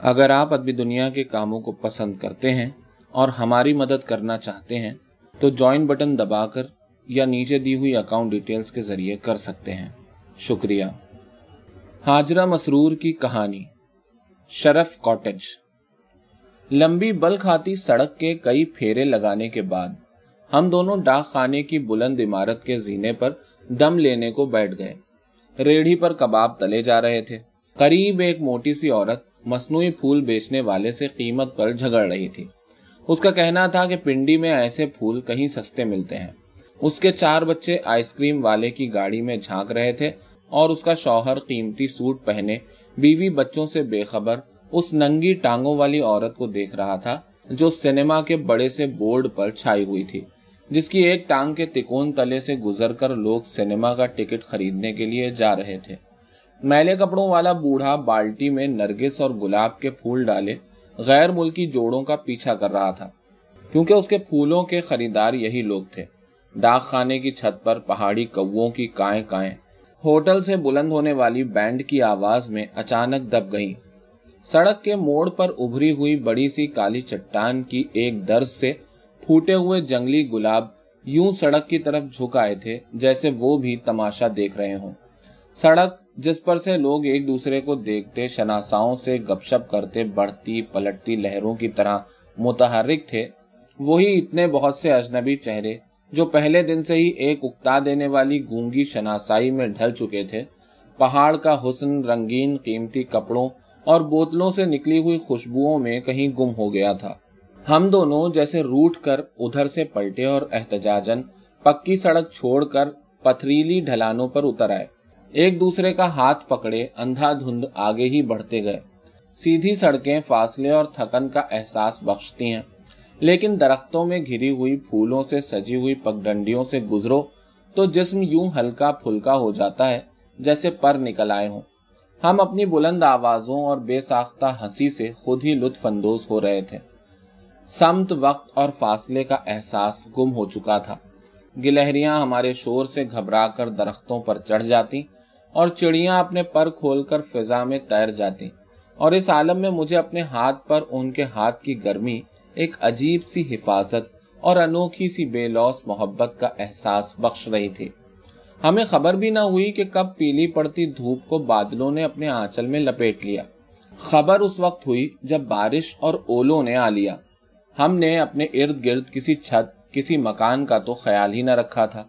اگر آپ ادبی دنیا کے کاموں کو پسند کرتے ہیں اور ہماری مدد کرنا چاہتے ہیں، تو جوائن بٹن دبا کر یا نیچے دی ہوئی اکاؤنٹ ڈیٹیلز کے ذریعے کر سکتے ہیں۔ شکریہ۔ حاجرہ مسرور کی کہانی۔ شرف کاٹیج۔ لمبی بل کھاتی سڑک کے کئی پھیرے لگانے کے بعد، ہم دونوں ڈاک خانے کی بلند عمارت کے زینے پر دم لینے کو بیٹھ گئے۔ ریڑھی پر کباب تلے جا رہے تھے۔ قریب ایک موٹی سی عورت مصنوعی پھول بیچنے والے سے قیمت پر جھگڑ رہی تھی۔ اس کا کہنا تھا کہ پنڈی میں ایسے پھول کہیں سستے ملتے ہیں۔ اس کے چار بچے آئس کریم والے کی گاڑی میں جھانک رہے تھے اور اس کا شوہر قیمتی سوٹ پہنے بیوی بچوں سے بے خبر اس ننگی ٹانگوں والی عورت کو دیکھ رہا تھا جو سنیما کے بڑے سے بورڈ پر چھائی ہوئی تھی، جس کی ایک ٹانگ کے تکون تلے سے گزر کر لوگ سنیما کا ٹکٹ خریدنے کے لیے جا رہے تھے۔ میلے کپڑوں والا بوڑھا بالٹی میں نرگس اور گلاب کے پھول ڈالے، غیر ملکی جوڑوں کا پیچھا کر رہا تھا، کیونکہ اس کے پھولوں کے خریدار یہی لوگ تھے۔ ڈاک خانے کی چھت پر پہاڑی کووں کی کائیں کائیں، ہوٹل سے بلند ہونے والی بینڈ کی آواز میں اچانک دب گئی سڑک کے موڑ پر ابھری ہوئی بڑی سی کالی چٹان کی ایک درس سے پھوٹے ہوئے جنگلی گلاب یوں سڑک کی طرف جھک آئے تھے جیسے وہ بھی تماشا دیکھ رہے ہوں۔ سڑک جس پر سے لوگ ایک دوسرے کو دیکھتے، شناساؤں سے گپ شپ کرتے، بڑھتی، پلٹتی لہروں کی طرح متحرک تھے۔ وہی اتنے بہت سے اجنبی چہرے جو پہلے دن سے ہی ایک اکتا دینے والی گونگی شناسائی میں ڈھل چکے تھے۔ پہاڑ کا حسن، رنگین، قیمتی کپڑوں اور بوتلوں سے نکلی ہوئی خوشبوؤں میں کہیں گم ہو گیا تھا۔ ہم دونوں جیسے روٹ کر ادھر سے پلٹے اور احتجاجن پکی سڑک چھوڑ کر پتھریلی ڈھلانوں پر اتر آئے۔ ایک دوسرے کا ہاتھ پکڑے، اندھا دھند آگے ہی بڑھتے گئے۔ سیدھی سڑکیں، فاصلے اور تھکن کا احساس بخشتی ہیں۔ لیکن درختوں میں گھری ہوئی پھولوں سے سجی ہوئی پگڈنڈیوں سے گزرو تو جسم یوں ہلکا پھلکا ہو جاتا ہے جیسے پر نکل آئے ہوں۔ ہم اپنی بلند آوازوں اور بے ساختہ ہنسی سے خود ہی لطف اندوز ہو رہے تھے۔ سمت، وقت اور فاصلے کا احساس گم ہو چکا تھا۔ گلہریاں ہمارے شور سے گھبرا کر درختوں پر چڑھ جاتی۔ اور چڑیاں اپنے پر کھول کر فضا میں تیر جاتی اور اس عالم میں مجھے اپنے ہاتھ پر ان کے ہاتھ کی گرمی ایک عجیب سی حفاظت اور انوکھی سی بے لوس محبت کا احساس بخش رہی تھی۔ ہمیں خبر بھی نہ ہوئی کہ کب پیلی پڑتی دھوپ کو بادلوں نے اپنے آنچل میں لپیٹ لیا۔ خبر اس وقت ہوئی جب بارش اور اولوں نے آ لیا۔ ہم نے اپنے ارد گرد کسی چھت، کسی مکان کا تو خیال ہی نہ رکھا تھا۔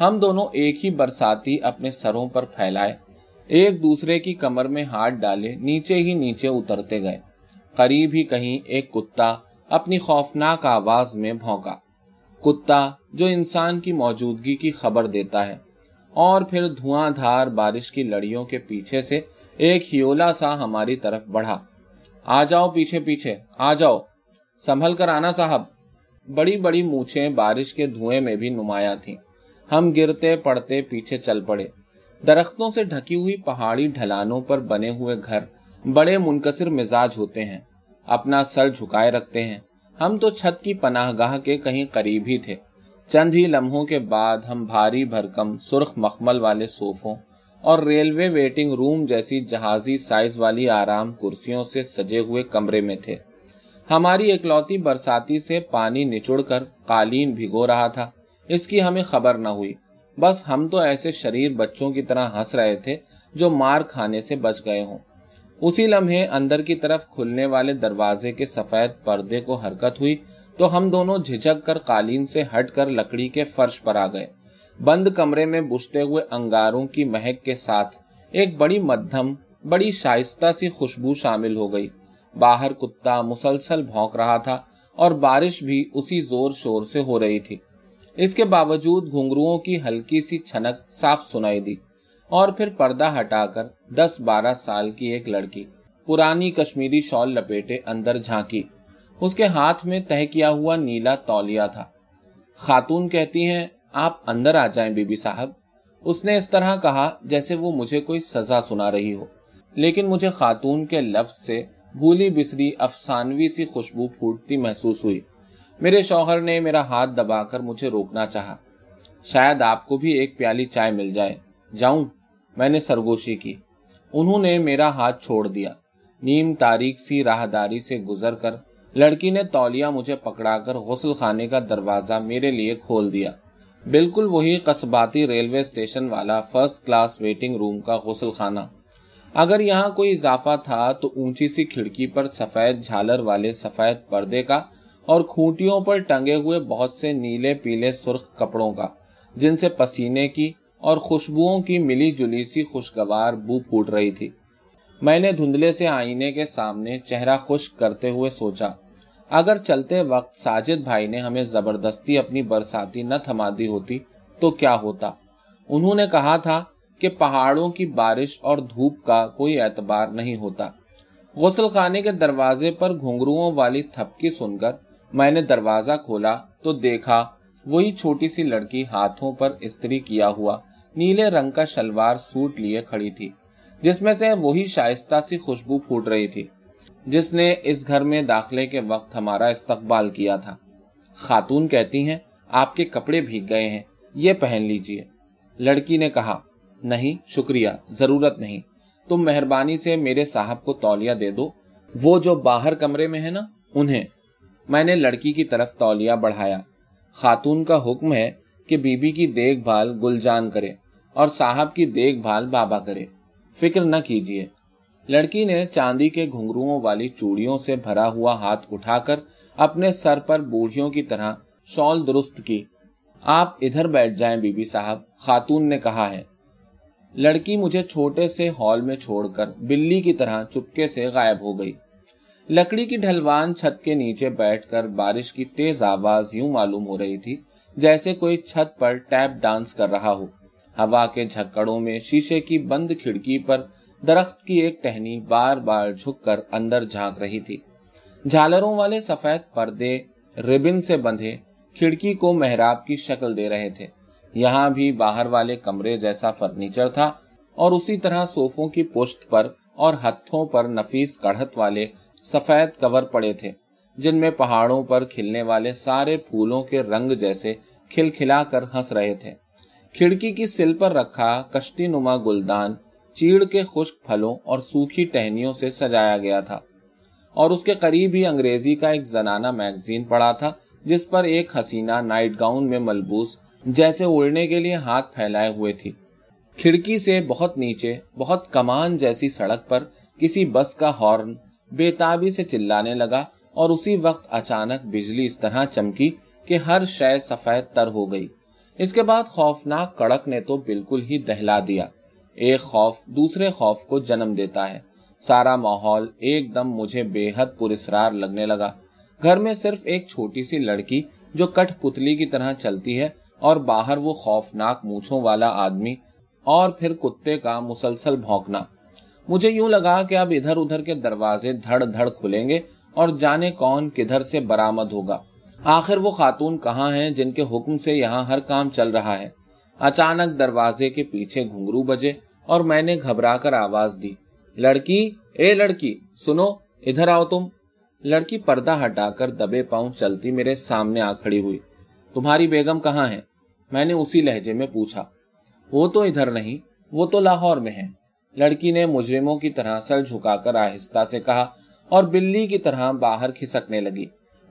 ہم دونوں ایک ہی برساتی اپنے سروں پر پھیلائے۔ ایک دوسرے کی کمر میں ہاتھ ڈالے نیچے ہی نیچے اترتے گئے۔ قریب ہی کہیں ایک کتا اپنی خوفناک آواز میں بھونکا۔ کتا جو انسان کی موجودگی کی خبر دیتا ہے۔ اور پھر دھواں دھار بارش کی لڑیوں کے پیچھے سے ایک ہیولا سا ہماری طرف بڑھا۔ آ جاؤ پیچھے پیچھے، آ جاؤ۔ سنبھل کر آنا صاحب۔ بڑی بڑی مونچھیں بارش کے دھوئیں میں بھی نمایاں تھیں۔ ہم گرتے پڑتے پیچھے چل پڑے۔ درختوں سے ڈھکی ہوئی پہاڑی ڈھلانوں پر بنے ہوئے گھر بڑے منکسر مزاج ہوتے ہیں۔ اپنا سر جھکائے رکھتے ہیں۔ ہم تو چھت کی پناہ گاہ کے کہیں قریب ہی تھے۔ چند ہی لمحوں کے بعد ہم بھاری بھرکم، سرخ مخمل والے صوفوں اور ریلوے ویٹنگ روم جیسی جہازی سائز والی آرام کرسیوں سے سجے ہوئے کمرے میں تھے۔ ہماری اکلوتی برساتی سے پانی نچڑ کر قالین بھگو رہا تھا۔ اس کی ہمیں خبر نہ ہوئی۔ بس ہم تو ایسے شریر بچوں کی طرح ہنس رہے تھے جو مار کھانے سے بچ گئے ہوں۔ اسی لمحے اندر کی طرف کھلنے والے دروازے کے سفید پردے کو حرکت ہوئی تو ہم دونوں جھجک کر قالین سے ہٹ کر لکڑی کے فرش پر آ گئے۔ بند کمرے میں بجتے ہوئے انگاروں کی مہک کے ساتھ ایک بڑی مدھم، بڑی شائستہ سی خوشبو شامل ہو گئی۔ باہر کتا مسلسل بھونک رہا تھا اور بارش بھی اسی زور شور سے ہو رہی تھی۔ اس کے باوجود گھنگروؤں کی ہلکی سی چھنک صاف سنائی دی اور پھر پردہ ہٹا کر دس بارہ سال کی ایک لڑکی، پرانی کشمیری شال لپیٹے اندر جھانکی۔ اس کے ہاتھ میں تہ کیا ہوا نیلا تولیا تھا۔ خاتون کہتی ہیں، آپ اندر آ جائیں بی بی صاحب۔ اس نے اس طرح کہا جیسے وہ مجھے کوئی سزا سنا رہی ہو۔ لیکن مجھے خاتون کے لفظ سے بھولی بسری افسانوی سی خوشبو پھوٹتی محسوس ہوئی۔ میرے شوہر نے میرا ہاتھ دبا کر مجھے روکنا چاہا۔ شاید آپ کو بھی ایک پیالی چائے مل جائے۔ جاؤں۔ میں نے سرگوشی کی۔ انہوں نے میرا ہاتھ چھوڑ دیا۔ نیم تاریخ سی راہداری سے گزر کر لڑکی نے تولیا مجھے پکڑا کر غسل خانے کا دروازہ میرے لیے کھول دیا۔ بالکل وہی قصباتی ریلوے اسٹیشن والا فرسٹ کلاس ویٹنگ روم کا غسل خانہ۔ اگر یہاں کوئی اضافہ تھا تو اونچی سی کھڑکی پر سفید جھالر والے سفید پردے کا اور کھوٹیوں پر ٹنگے ہوئے بہت سے نیلے پیلے سرخ کپڑوں کا، جن سے پسینے کی اور خوشبوؤں کی ملی جلی سی خوشگوار بو پھوٹ رہی تھی۔ میں نے دھندلے سے آئینے کے سامنے چہرہ خشک کرتے ہوئے سوچا، اگر چلتے وقت ساجد بھائی نے ہمیں زبردستی اپنی برساتی نہ تھما دی ہوتی تو کیا ہوتا؟ انہوں نے کہا تھا کہ پہاڑوں کی بارش اور دھوپ کا کوئی اعتبار نہیں ہوتا۔ غسل خانے کے دروازے پر گھنگروؤں والی تھپکی سن کر میں نے دروازہ کھولا تو دیکھا وہی چھوٹی سی لڑکی ہاتھوں پر استری کیا ہوا، نیلے رنگ کا شلوار سوٹ لیے کھڑی تھی، جس میں سے وہی شائستہ سی خوشبو پھوٹ رہی تھی، جس نے اس گھر میں داخلے کے وقت ہمارا استقبال کیا تھا۔ خاتون کہتی ہیں، آپ کے کپڑے بھیگ گئے ہیں، یہ پہن لیجیے۔ لڑکی نے کہا، نہیں، شکریہ، ضرورت نہیں۔ تم مہربانی سے میرے صاحب کو تولیا دے دو، وہ جو باہر کمرے میں ہے نا، انہیں میں نے لڑکی کی طرف تولیا بڑھایا۔ خاتون کا حکم ہے کہ بی بی کی دیکھ بھال گلجان کرے اور صاحب کی دیکھ بھال بابا کرے۔ فکر نہ کیجیے لڑکی نے چاندی کے گھنگرو والی چوڑیوں سے بھرا ہوا ہاتھ اٹھا کر اپنے سر پر بوڑھیوں کی طرح شال درست کی۔ آپ ادھر بیٹھ جائیں بی بی صاحب، خاتون نے کہا ہے۔ لڑکی مجھے چھوٹے سے ہال میں چھوڑ کر بلی کی طرح چپکے سے غائب ہو گئی۔ لکڑی کی ڈھلوان چھت کے نیچے بیٹھ کر بارش کی تیز آواز یوں معلوم ہو رہی تھی جیسے کوئی چھت پر ٹیپ ڈانس کر رہا ہو۔ ہوا کے جھکڑوں میں شیشے کی بند کھڑکی پر درخت کی ایک ٹہنی بار بار جھک کر اندر جھانک رہی تھی۔ جھالروں والے سفید پردے ریبن سے بندھے کھڑکی کو محراب کی شکل دے رہے تھے۔ یہاں بھی باہر والے کمرے جیسا فرنیچر تھا اور اسی طرح صوفوں کی پشت پر اور ہتھوں پر نفیس کڑھت والے سفید کور پڑے تھے، جن میں پہاڑوں پر کھلنے والے سارے پھولوں کے رنگ جیسے کھل کھلا کر ہنس رہے تھے۔ کھڑکی کی سل پر رکھا کشتی نما گلدان چیڑ کے خشک پھلوں اور سوکھی ٹہنیوں سے سجایا گیا تھا۔ اور اس کے قریب ہی انگریزی کا ایک زنانہ میگزین پڑا تھا، جس پر ایک حسینہ نائٹ گاؤن میں ملبوس جیسے اڑنے کے لیے ہاتھ پھیلائے ہوئے تھی۔ کھڑکی سے بہت نیچے، بہت کمان جیسی سڑک پر کسی بس کا ہارن بےتابی سے چلانے لگا اور اسی وقت اچانک بجلی اس طرح چمکی کہ ہر شے سفید تر ہو گئی۔ اس کے بعد خوفناک کڑک نے تو بالکل ہی دہلا دیا۔ ایک خوف دوسرے خوف کو جنم دیتا ہے۔ سارا ماحول ایک دم مجھے بے حد پرسرار لگنے لگا۔ گھر میں صرف ایک چھوٹی سی لڑکی جو کٹ پتلی کی طرح چلتی ہے اور باہر وہ خوفناک مونچھوں والا آدمی اور پھر کتے کا مسلسل بھونکنا۔ مجھے یوں لگا کہ اب ادھر ادھر کے دروازے دھڑ دھڑ کھلیں گے اور جانے کون کدھر سے برامد ہوگا۔ آخر وہ خاتون کہاں ہیں جن کے حکم سے یہاں ہر کام چل رہا ہے؟ اچانک دروازے کے پیچھے گھنگرو بجے اور میں نے گھبرا کر آواز دی۔ لڑکی، اے لڑکی، سنو، ادھر آؤ تم۔ لڑکی پردہ ہٹا کر دبے پاؤں چلتی میرے سامنے آ کھڑی ہوئی۔ تمہاری بیگم کہاں ہے میں نے اسی لہجے میں پوچھا۔ وہ تو ادھر نہیں، وہ تو لاہور میں ہے لڑکی نے مجرموں کی طرح سر جھکا کر آہستہ سے کہا اور بلی کی طرح باہر کھسکنے لگی۔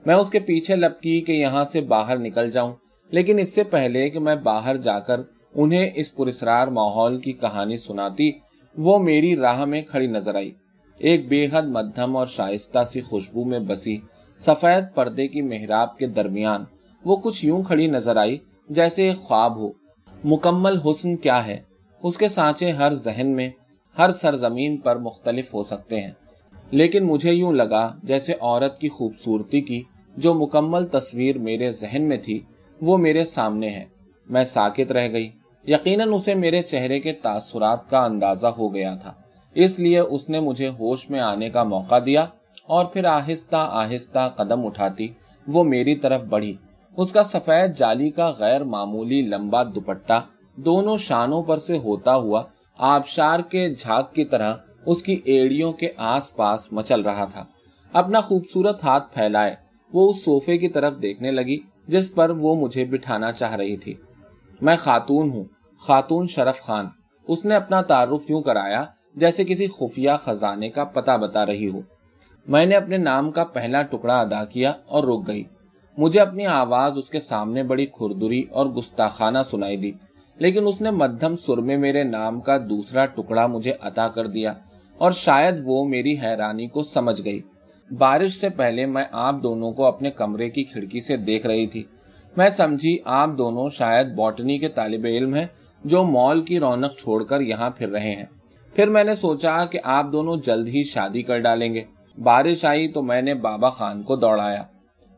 میں اس کے پیچھے لپکی کہ یہاں سے باہر نکل جاؤں، لیکن اس سے پہلے کہ میں باہر جا کر انہیں اس پرسرار ماحول کی کہانی سناتی، وہ میری راہ میں کھڑی نظر آئی۔ ایک بے حد مدھم اور شائستہ سی خوشبو میں بسی سفید پردے کی محراب کے درمیان وہ کچھ یوں کھڑی نظر آئی جیسے ایک خواب ہو۔ مکمل حسن کیا ہے؟ اس کے سانچے ہر ذہن میں ہر سرزمین پر مختلف ہو سکتے ہیں۔ لیکن مجھے یوں لگا جیسے عورت کی خوبصورتی کی جو مکمل تصویر میرے ذہن میں تھی، وہ میرے سامنے ہے۔ میں ساکت رہ گئی۔ یقیناً اسے میرے چہرے کے تاثرات کا اندازہ ہو گیا تھا۔ اس لیے اس نے مجھے ہوش میں آنے کا موقع دیا اور پھر آہستہ آہستہ قدم اٹھاتی وہ میری طرف بڑھی۔ اس کا سفید جالی کا غیر معمولی لمبا دوپٹا دونوں شانوں پر سے ہوتا ہوا آبشار کے جھاگ کی طرح اس کی ایڑیوں کے آس پاس مچل رہا تھا۔ اپنا خوبصورت ہاتھ پھیلائے، وہ اس صوفے کی طرف دیکھنے لگی، جس پر وہ مجھے بٹھانا چاہ رہی تھی۔ میں خاتون ہوں، خاتون شرف خان۔ اس نے اپنا تعارف یوں کرایا جیسے کسی خفیہ خزانے کا پتہ بتا رہی ہو۔ میں نے اپنے نام کا پہلا ٹکڑا ادا کیا اور رک گئی۔ مجھے اپنی آواز اس کے سامنے بڑی کھردری اور گستاخانہ سنائی دی۔ لیکن اس نے مدھم سر میں میرے نام کا دوسرا ٹکڑا مجھے عطا کر دیا اور شاید وہ میری حیرانی کو سمجھ گئی۔ بارش سے پہلے میں آپ دونوں کو اپنے کمرے کی کھڑکی سے دیکھ رہی تھی۔ میں سمجھی آپ دونوں شاید بوٹنی کے طالب علم ہیں جو مال کی رونق چھوڑ کر یہاں پھر رہے ہیں۔ پھر میں نے سوچا کہ آپ دونوں جلد ہی شادی کر ڈالیں گے۔ بارش آئی تو میں نے بابا خان کو دوڑایا۔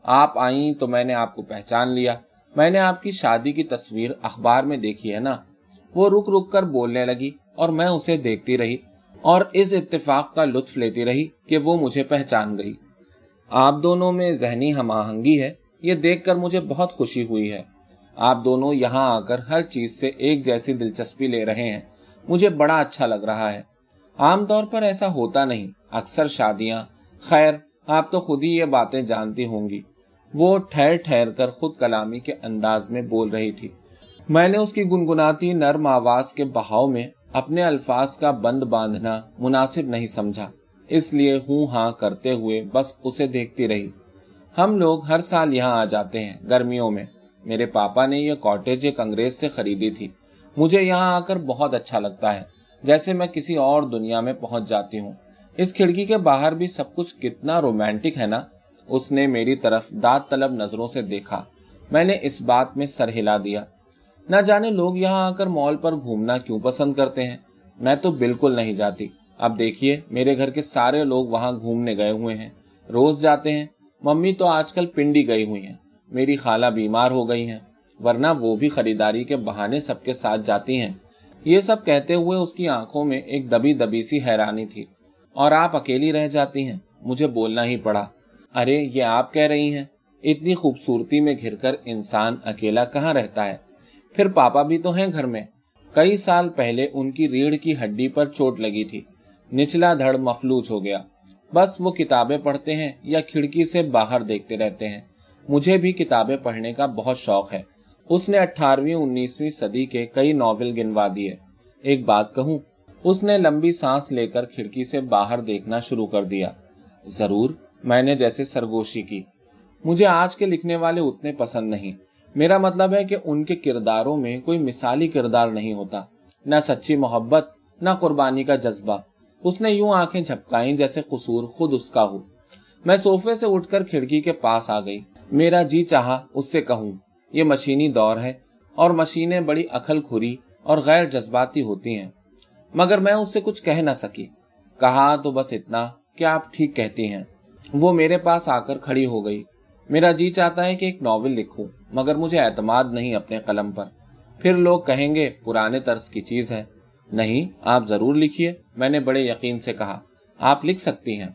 آپ آئیں تو میں نے آپ کو پہچان لیا۔ میں نے آپ کی شادی کی تصویر اخبار میں دیکھی ہے نا۔ وہ رک رک کر بولنے لگی اور میں اسے دیکھتی رہی اور اس اتفاق کا لطف لیتی رہی کہ وہ مجھے پہچان گئی۔ آپ دونوں میں ذہنی ہم آہنگی ہے، یہ دیکھ کر مجھے بہت خوشی ہوئی ہے۔ آپ دونوں یہاں آ کر ہر چیز سے ایک جیسی دلچسپی لے رہے ہیں۔ مجھے بڑا اچھا لگ رہا ہے۔ عام طور پر ایسا ہوتا نہیں۔ اکثر شادیاں، خیر، آپ تو خود ہی یہ باتیں جانتی ہوں گی۔ وہ ٹھہر ٹھہر کر خود کلامی کے انداز میں بول رہی تھی۔ میں نے اس کی گنگناتی نرم آواز کے بہاؤ میں اپنے الفاظ کا بند باندھنا مناسب نہیں سمجھا۔ اس لیے ہوں ہاں کرتے ہوئے بس اسے دیکھتی رہی۔ ہم لوگ ہر سال یہاں آ جاتے ہیں گرمیوں میں۔ میرے پاپا نے یہ کاٹیج ایک انگریز سے خریدی تھی۔ مجھے یہاں آ کر بہت اچھا لگتا ہے۔ جیسے میں کسی اور دنیا میں پہنچ جاتی ہوں۔ اس کھڑکی کے باہر بھی سب کچھ کتنا رومانٹک ہے نا؟ اس نے میری طرف داد طلب نظروں سے دیکھا۔ میں نے اس بات میں سر ہلا دیا۔ نہ جانے لوگ یہاں آ کر مال پر گھومنا کیوں پسند کرتے ہیں۔ میں تو بالکل نہیں جاتی۔ اب دیکھیے، میرے گھر کے سارے لوگ وہاں گھومنے گئے ہوئے ہیں۔ روز جاتے ہیں۔ ممی تو آج کل پنڈی گئی ہوئی ہیں۔ میری خالہ بیمار ہو گئی ہیں۔ ورنہ وہ بھی خریداری کے بہانے سب کے ساتھ جاتی ہیں۔ یہ سب کہتے ہوئے اس کی آنکھوں میں ایک دبی دبی سی حیرانی تھی۔ اور آپ اکیلی رہ جاتی ہیں۔ مجھے بولنا ہی پڑا۔ ارے، یہ آپ کہہ رہی ہیں، اتنی خوبصورتی میں گھر کر انسان اکیلا کہاں رہتا ہے؟ پھر پاپا بھی تو ہیں گھر میں۔ کئی سال پہلے ان کی ریڑھ کی ہڈی پر چوٹ لگی تھی۔ نچلا دھڑ مفلوج ہو گیا۔ بس وہ کتابیں پڑھتے ہیں یا کھڑکی سے باہر دیکھتے رہتے ہیں۔ مجھے بھی کتابیں پڑھنے کا بہت شوق ہے۔ اس نے اٹھارہویں، انیسویں صدی کے کئی ناول گنوا دیے۔ ایک بات کہوں، اس نے لمبی سانس لے کر کھڑکی سے باہر دیکھنا شروع کر دیا۔ ضرور۔ میں نے جیسے سرگوشی کی۔ مجھے آج کے لکھنے والے اتنے پسند نہیں۔ میرا مطلب ہے کہ ان کے کرداروں میں کوئی مثالی کردار نہیں ہوتا۔ نہ سچی محبت، نہ قربانی کا جذبہ۔ اس نے یوں آنکھیں جھپکائیں جیسے قصور خود اس کا ہو۔ میں صوفے سے اٹھ کر کھڑکی کے پاس آ گئی۔ میرا جی چاہا اس سے کہوں، یہ مشینی دور ہے اور مشینیں بڑی اکھل کھری اور غیر جذباتی ہوتی ہیں۔ مگر میں اس سے کچھ کہہ نہ سکی۔ کہا تو بس اتنا، کہ آپ ٹھیک کہتی ہیں۔ وہ میرے پاس آ کر کھڑی ہو گئی۔ میرا جی چاہتا ہے کہ ایک ناول لکھوں، مگر مجھے اعتماد نہیں اپنے قلم پر۔ پھر لوگ کہیں گے، پرانے طرز کی چیز ہے۔ نہیں، آپ ضرور لکھیے، میں نے بڑے یقین سے کہا۔ آپ لکھ سکتی ہیں۔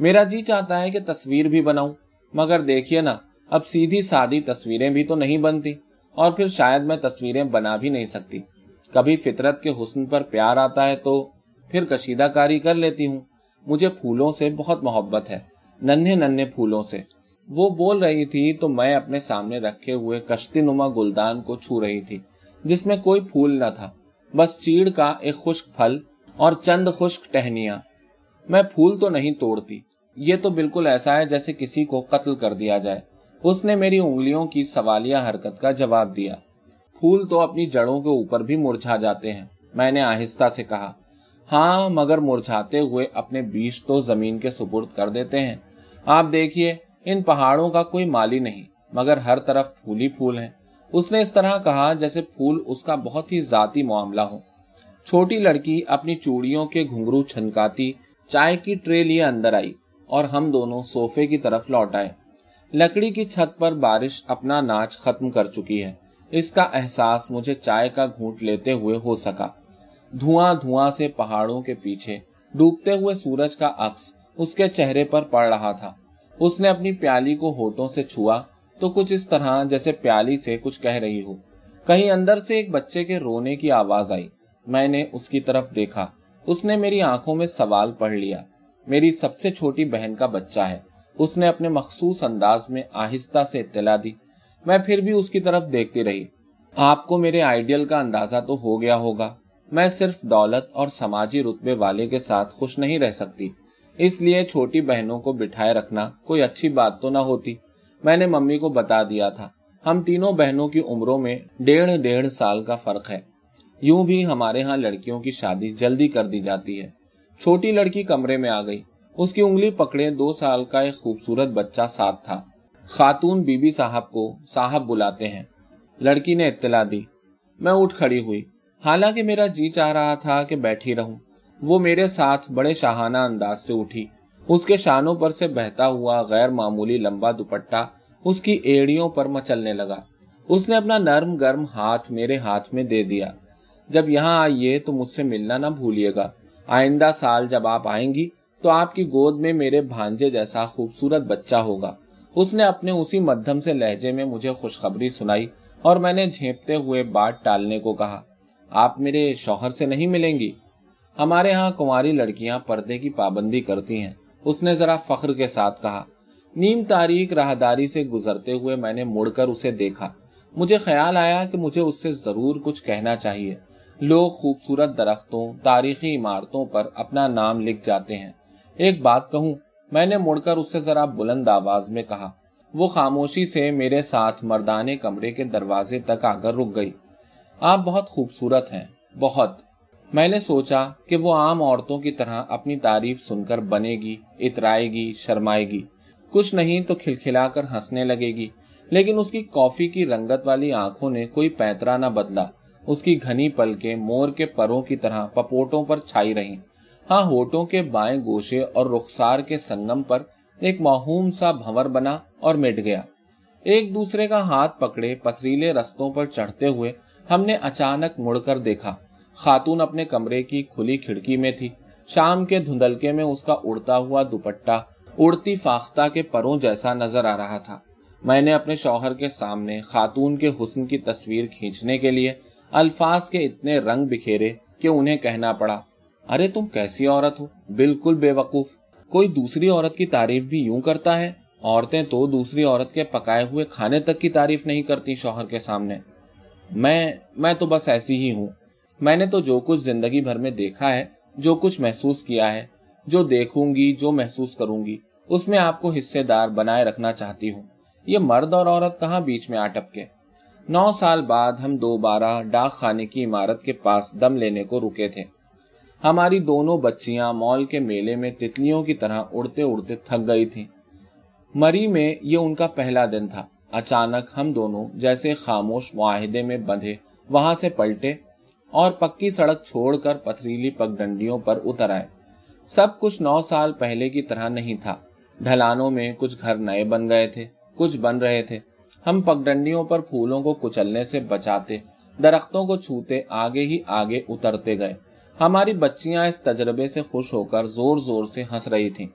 میرا جی چاہتا ہے کہ تصویر بھی بناؤں، مگر دیکھیے نا، اب سیدھی سادی تصویریں بھی تو نہیں بنتی۔ اور پھر شاید میں تصویریں بنا بھی نہیں سکتی۔ کبھی فطرت کے حسن پر پیار آتا ہے تو پھر کشیدہ کاری کر لیتی ہوں۔ مجھے پھولوں سے بہت محبت ہے۔ ننھے ننھے پھولوں سے۔ وہ بول رہی تھی، تو میں اپنے سامنے رکھے ہوئے کشتی نما گلدان کو چھو رہی تھی، جس میں کوئی پھول نہ تھا۔ بس چیڑ کا ایک خشک پھل اور چند خشک ٹہنیاں۔ میں پھول تو نہیں توڑتی، یہ تو بالکل ایسا ہے جیسے کسی کو قتل کر دیا جائے۔ اس نے میری انگلیوں کی سوالیہ حرکت کا جواب دیا۔ پھول تو اپنی جڑوں کے اوپر بھی مرجھا جاتے ہیں، میں نے آہستہ سے کہا۔ ہاں مگر مرجھاتے ہوئے اپنے بیچ تو زمین کے سپرد کر دیتے ہیں۔ آپ دیکھیے، ان پہاڑوں کا کوئی مالی نہیں، مگر ہر طرف پھول ہی پھول ہیں۔ اس نے اس طرح کہا جیسے پھول اس کا بہت ہی ذاتی معاملہ ہو۔ چھوٹی لڑکی اپنی چوڑیوں کے گھنگرو چھنکاتی چائے کی ٹرے لیے اندر آئی اور ہم دونوں صوفے کی طرف لوٹ آئے۔ لکڑی کی چھت پر بارش اپنا ناچ ختم کر چکی ہے۔ اس کا احساس مجھے چائے کا گھونٹ لیتے ہوئے ہو سکا۔ دھواں دھواں سے پہاڑوں کے پیچھے ڈوبتے ہوئے سورج کا عکس اس کے چہرے پر پڑ رہا تھا۔ اس نے اپنی پیالی کو ہوٹوں سے چھوا تو کچھ اس طرح جیسے پیالی سے کچھ کہہ رہی ہو۔ کہیں اندر سے ایک بچے کے رونے کی آواز آئی۔ میں نے اس کی طرف دیکھا۔ اس نے میری آنکھوں میں سوال پڑھ لیا۔ میری سب سے چھوٹی بہن کا بچہ ہے۔ اس نے اپنے مخصوص انداز میں آہستہ سے اطلاع دی۔ میں پھر بھی اس کی طرف دیکھتی رہی۔ آپ کو میرے آئیڈیل کا اندازہ تو ہو گیا ہوگا۔ میں صرف دولت اور سماجی رتبے والے کے ساتھ خوش نہیں رہ سکتی۔ اس لیے چھوٹی بہنوں کو بٹھائے رکھنا کوئی اچھی بات تو نہ ہوتی۔ میں نے ممی کو بتا دیا تھا۔ ہم تینوں بہنوں کی عمروں میں ڈیڑھ ڈیڑھ سال کا فرق ہے۔ یوں بھی ہمارے ہاں لڑکیوں کی شادی جلدی کر دی جاتی ہے۔ چھوٹی لڑکی کمرے میں آ گئی۔ اس کی انگلی پکڑے دو سال کا ایک خوبصورت بچہ ساتھ تھا۔ خاتون بی بی صاحب کو صاحب بلاتے ہیں۔ لڑکی نے اطلاع دی۔ میں اٹھ کھڑی ہوئی۔ حالانکہ میرا جی چاہ رہا تھا کہ بیٹھی رہوں۔ وہ میرے ساتھ بڑے شاہانہ انداز سے اٹھی۔ اس کے شانوں پر سے بہتا ہوا غیر معمولی لمبا دوپٹا اس کی ایڑیوں پر مچلنے لگا۔ اس نے اپنا نرم گرم ہاتھ میرے ہاتھ میں دے دیا۔ جب یہاں آئیے تو مجھ سے ملنا نہ بھولیے گا۔ آئندہ سال جب آپ آئیں گی تو آپ کی گود میں میرے بھانجے جیسا خوبصورت بچہ ہوگا۔ اس نے اپنے اسی مدھم سے لہجے میں مجھے خوشخبری سنائی اور میں نے جھیپتے ہوئے بات ٹالنے کو کہا، آپ میرے شوہر سے نہیں ملیں گی؟ ہمارے ہاں کماری لڑکیاں پردے کی پابندی کرتی ہیں۔ اس نے ذرا فخر کے ساتھ کہا، نیم تاریخ راہداری سے گزرتے ہوئے میں نے مڑ کر اسے دیکھا۔ مجھے خیال آیا کہ مجھے اس سے ضرور کچھ کہنا چاہیے۔ لوگ خوبصورت درختوں، تاریخی عمارتوں پر اپنا نام لکھ جاتے ہیں۔ ایک بات کہوں، میں نے مڑ کر اسے ذرا بلند آواز میں کہا، وہ خاموشی سے میرے ساتھ مردانے کمرے کے دروازے تک آ کر رک گئی۔ آپ بہت خوبصورت ہیں، بہت۔ میں نے سوچا کہ وہ عام عورتوں کی طرح اپنی تعریف سن کر بنے گی، اترائے گی، شرمائے گی۔ کچھ نہیں تو کھلکھلا کر ہنسنے لگے گی۔ لیکن اس کی کافی کی رنگت والی آنکھوں نے کوئی پیترا نہ بدلا۔ اس کی گھنی پل کے مور کے پروں کی طرح پپوٹوں پر چھائی رہی ہاں ہوٹوں کے بائیں گوشے اور رخسار کے سنگم پر ایک معہوم سا بھور بنا اور مٹ گیا۔ ایک دوسرے کا ہاتھ پکڑے پتھریلے رستوں پر چڑھتے ہوئے ہم نے اچانک مڑ کر دیکھا۔ خاتون اپنے کمرے کی کھلی کھڑکی میں تھی۔ شام کے دھندلکے میں اس کا اڑتا ہوا دوپٹا اڑتی فاختہ کے پروں جیسا نظر آ رہا تھا۔ میں نے اپنے شوہر کے سامنے خاتون کے حسن کی تصویر کھینچنے کے لیے الفاظ کے اتنے رنگ بکھیرے کہ انہیں کہنا پڑا۔ ارے، تم کیسی عورت ہو؟ بالکل بے وقوف۔ کوئی دوسری عورت کی تعریف بھی یوں کرتا ہے؟ عورتیں تو دوسری عورت کے پکائے ہوئے کھانے تک کی تعریف نہیں کرتی شوہر کے سامنے۔ میں میں تو بس ایسی ہی ہوں۔ میں نے تو جو کچھ زندگی بھر میں دیکھا ہے، جو کچھ محسوس کیا ہے، جو دیکھوں گی، جو محسوس کروں گی، اس میں آپ کو حصے دار بنائے رکھنا چاہتی ہوں۔ یہ مرد اور عورت کہاں بیچ میں آٹپ کے نو سال بعد ہم دوبارہ ڈاک خانے کی عمارت کے پاس دم لینے کو رکے تھے۔ ہماری دونوں بچیاں مال کے میلے میں تتلیوں کی طرح اڑتے اڑتے تھک گئی تھی مری میں یہ ان کا پہلا دن تھا۔ اچانک ہم دونوں جیسے خاموش معاہدے میں بندھے، وہاں سے پلٹے اور پکی سڑک چھوڑ کر پتھریلی پگ ڈنڈیوں پر اتر آئے۔ سب کچھ نو سال پہلے کی طرح نہیں تھا۔ ڈھلانوں میں کچھ گھر نئے بن گئے تھے، کچھ بن رہے تھے۔ ہم پگڈنڈیوں پر پھولوں کو کچلنے سے بچاتے، درختوں کو چھوتے آگے ہی آگے اترتے گئے۔ ہماری بچیاں اس تجربے سے خوش ہو کر زور زور سے ہنس رہی تھیں۔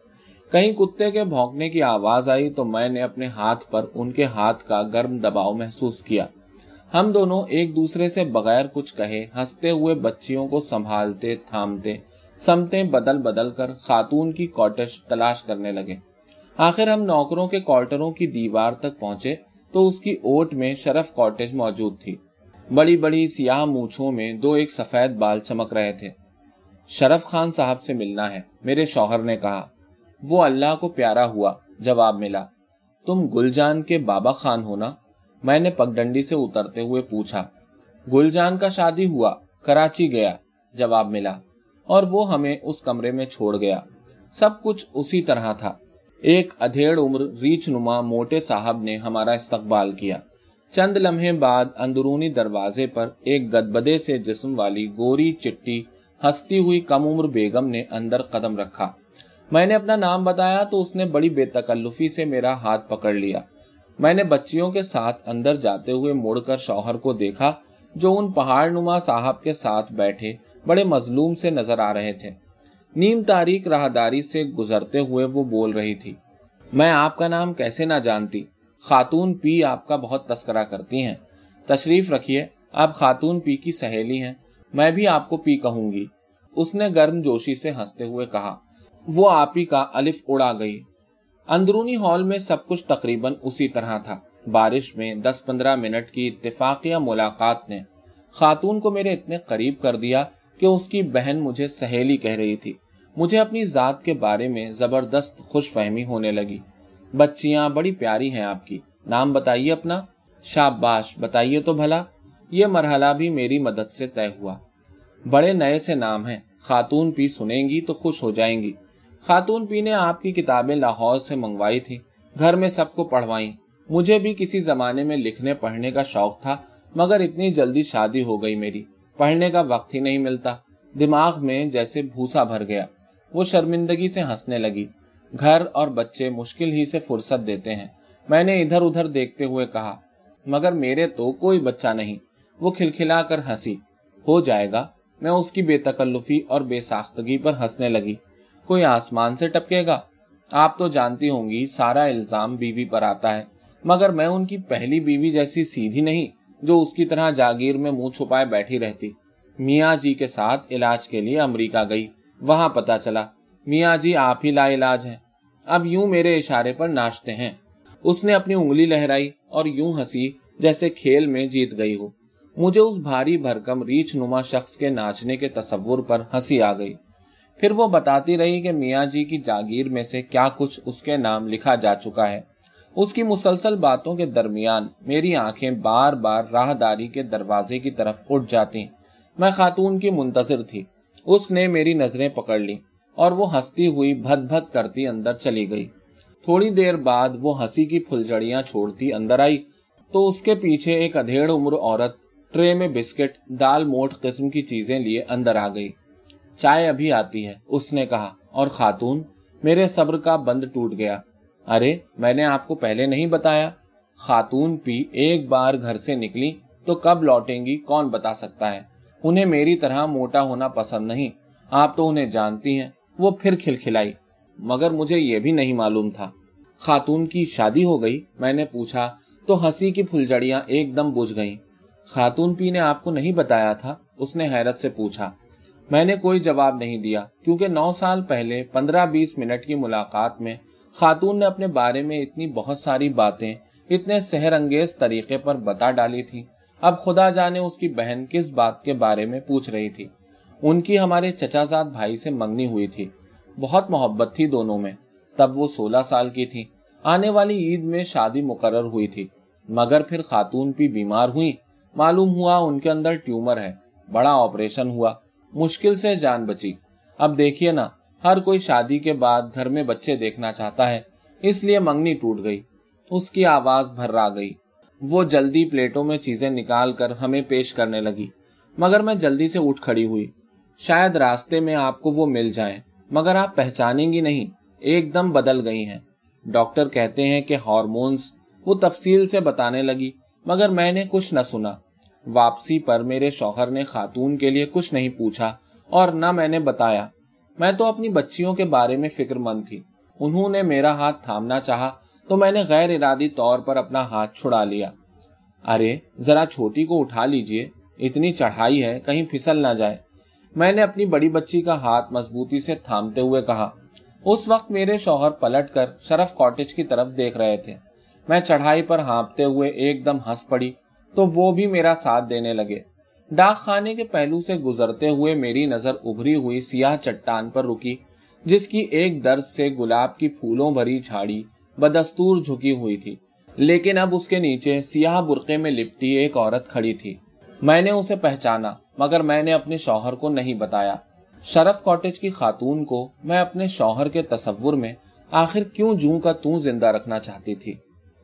کہیں کتے کے بھونکنے کی آواز آئی تو میں نے اپنے ہاتھ پر ان کے ہاتھ کا گرم دباؤ محسوس کیا۔ ہم دونوں ایک دوسرے سے بغیر کچھ کہے، ہنستے ہوئے بچیوں کو سنبھالتے، تھامتے سمتے بدل بدل کر خاتون کی کوٹش تلاش کرنے لگے۔ آخر ہم نوکروں کے کوارٹروں کی دیوار تک پہنچے تو اس کی اوٹ میں شرف کوٹیج موجود تھی۔ بڑی بڑی سیاہ مونچھوں میں دو ایک سفید بال چمک رہے تھے۔ شرف خان صاحب سے ملنا ہے، میرے شوہر نے کہا۔ وہ اللہ کو پیارا ہوا، جواب ملا۔ تم گل جان کے بابا خان ہونا میں نے پگڈنڈی سے اترتے ہوئے پوچھا گل جان کا شادی ہوا، کراچی گیا، جواب ملا، اور وہ ہمیں اس کمرے میں چھوڑ گیا۔ سب کچھ اسی طرح تھا۔ ایک ادھیڑ عمر ریچ نما موٹے صاحب نے ہمارا استقبال کیا۔ چند لمحے بعد اندرونی دروازے پر ایک گدبدے سے جسم والی گوری چٹی ہستی ہوئی کم عمر بیگم نے اندر قدم رکھا۔ میں نے اپنا نام بتایا تو اس نے بڑی بے تکلفی سے میرا ہاتھ پکڑ لیا۔ میں نے بچیوں کے ساتھ اندر جاتے ہوئے مڑ کر شوہر کو دیکھا جو ان پہاڑ نما صاحب کے ساتھ بیٹھے بڑے مظلوم سے نظر آ رہے تھے۔ نیم تاریخ راہداری سے گزرتے ہوئے وہ بول رہی تھی، میں آپ کا نام کیسے نہ جانتی؟ خاتون پی آپ کا بہت تذکرہ کرتی ہیں۔ تشریف رکھیے، آپ خاتون پی کی سہیلی ہیں، میں بھی آپ کو پی کہوں گی۔ اس نے گرم جوشی سے ہنستے ہوئے کہا۔ وہ آپ ہی کا الف اڑا گئی۔ اندرونی ہال میں سب کچھ تقریباً اسی طرح تھا۔ بارش میں دس پندرہ منٹ کی اتفاقیہ ملاقات نے خاتون کو میرے اتنے قریب کر دیا کہ اس کی بہن مجھے سہیلی کہہ رہی تھی۔ مجھے اپنی ذات کے بارے میں زبردست خوش فہمی ہونے لگی۔ بچیاں بڑی پیاری ہیں آپ کی۔ نام بتائیے اپنا۔ شاباش، بتائیے تو بھلا۔ یہ مرحلہ بھی میری مدد سے طے ہوا۔ بڑے نئے سے نام ہیں۔ خاتون پی سنیں گی تو خوش ہو جائیں گی۔ خاتون پی نے آپ کی کتابیں لاہور سے منگوائی تھی گھر میں سب کو پڑھوائی مجھے بھی کسی زمانے میں لکھنے پڑھنے کا شوق تھا، مگر اتنی جلدی شادی ہو گئی میری۔ پڑھنے کا وقت ہی نہیں ملتا۔ دماغ میں جیسے بھوسا بھر گیا۔ وہ شرمندگی سے ہنسنے لگی۔ گھر اور بچے مشکل ہی سے فرصت دیتے ہیں۔ میں نے ادھر ادھر دیکھتے ہوئے کہا، مگر میرے تو کوئی بچہ نہیں۔ وہ کھلکھلا کر ہنسی۔ ہو جائے گا، میں اس کی بے تکلفی اور بے ساختگی پر ہنسنے لگی۔ کوئی آسمان سے ٹپکے گا۔ آپ تو جانتی ہوں گی، سارا الزام بیوی پر آتا ہے۔ مگر میں ان کی پہلی بیوی جیسی سیدھی نہیں، جو اس کی طرح جاگیر میں منہ چھپائے بیٹھی رہتی۔ میاں جی کے ساتھ علاج کے لیے امریکہ گئی۔ وہاں پتا چلا، میاں جی آپ ہی لا علاج ہیں۔ اب یوں میرے اشارے پر ناچتے ہیں۔ اس نے اپنی انگلی لہرائی اور یوں ہنسی جیسے کھیل میں جیت گئی ہو۔ مجھے اس بھاری بھرکم ریچھ نما شخص کے ناچنے کے تصور پر ہنسی آ گئی۔ پھر وہ بتاتی رہی کہ میاں جی کی جاگیر میں سے کیا کچھ اس کے نام لکھا جا چکا ہے۔ اس کی مسلسل باتوں کے درمیان میری آنکھیں بار بار راہداری کے دروازے کی طرف اٹھ جاتی۔ میں خاتون کی منتظر تھی۔ اس نے میری نظریں پکڑ لی اور وہ ہنستی ہوئی بھد بھد کرتی اندر چلی گئی۔ تھوڑی دیر بعد وہ ہنسی کی پھلجڑیاں چھوڑتی اندر آئی۔ تو اس کے پیچھے ایک ادھیڑ عمر عورت ٹرے میں بسکٹ، دال موٹ قسم کی چیزیں لیے اندر آ گئی۔ چائے ابھی آتی ہے۔ اس نے کہا، اور خاتون، میرے صبر کا بند ٹوٹ گیا۔ ارے، میں نے آپ کو پہلے نہیں بتایا۔ خاتون پی ایک بار گھر سے نکلی تو کب لوٹیں گی؟ کون بتا سکتا ہے؟ انہیں میری طرح موٹا ہونا پسند نہیں۔ آپ تو انہیں جانتی ہیں۔ وہ پھر کھلکھلائی۔ مگر مجھے یہ بھی نہیں معلوم تھا۔ خاتون کی شادی ہو گئی۔ میں نے پوچھا تو ہنسی کی پھلجڑیاں ایک دم بجھ گئیں۔ خاتون پی نے آپ کو نہیں بتایا تھا؟ اس نے حیرت سے پوچھا۔ میں نے کوئی جواب نہیں دیا کیونکہ نو سال پہلے پندرہ بیس منٹ کی ملاقات میں خاتون نے اپنے بارے میں اتنی بہت ساری باتیں، اتنے سحر انگیز طریقے پر بتا ڈالی تھی۔ اب خدا جانے اس کی بہن کس بات کے بارے میں پوچھ رہی تھی۔ ان کی ہمارے چچا زاد بھائی سے منگنی ہوئی تھی۔ بہت محبت تھی دونوں میں۔ تب وہ سولہ سال کی تھی۔ آنے والی عید میں شادی مقرر ہوئی تھی۔ مگر پھر خاتون بھی بیمار ہوئی معلوم ہوا ان کے اندر ٹیومر ہے۔ بڑا آپریشن ہوا۔ مشکل سے جان بچی۔ اب دیکھیے نا، ہر کوئی شادی کے بعد گھر میں بچے دیکھنا چاہتا ہے، اس لیے منگنی ٹوٹ گئی۔ اس کی آواز بھر را گئی۔ وہ جلدی پلیٹوں میں چیزیں نکال کر ہمیں پیش کرنے لگی۔ مگر میں جلدی سے اٹھ کھڑی ہوئی۔ شاید راستے میں آپ کو وہ مل جائیں، مگر آپ پہچانیں گی نہیں، ایک دم بدل گئی ہیں۔ ڈاکٹر کہتے ہیں کہ ہارمونس وہ تفصیل سے بتانے لگی، مگر میں نے کچھ نہ سنا۔ واپسی پر میرے شوہر نے خاتون کے لیے کچھ نہیں پوچھا اور نہ میں نے بتایا۔ میں تو اپنی بچیوں کے بارے میں فکر مند تھی۔ انہوں نے میرا ہاتھ تھامنا چاہا تو میں نے غیر ارادی طور پر اپنا ہاتھ چھڑا لیا۔ ارے، ذرا چھوٹی کو اٹھا لیجیے۔ اتنی چڑھائی ہے، کہیں پھسل نہ جائے۔ میں نے اپنی بڑی بچی کا ہاتھ مضبوطی سے تھامتے ہوئے کہا۔ اس وقت میرے شوہر پلٹ کر شرف کاٹیج کی طرف دیکھ رہے تھے۔ میں چڑھائی پر ہانپتے ہوئے ایک دم ہنس پڑی۔ تو وہ بھی میرا ساتھ دینے لگے۔ ڈاک خانے کے پہلو سے گزرتے ہوئے میری نظر ابری ہوئی سیاہ چٹان پر رکی، جس کی ایک درد سے گلاب کی پھولوں بھری جھاڑی بدستور جھکی ہوئی تھی۔ لیکن اب اس کے نیچے سیاہ برقے میں لپٹی ایک عورت کھڑی تھی۔ میں نے اسے پہچانا، مگر میں نے اپنے شوہر کو نہیں بتایا۔ شرف کاٹیج کی خاتون کو میں اپنے شوہر کے تصور میں آخر کیوں جوں کا توں زندہ رکھنا چاہتی تھی؟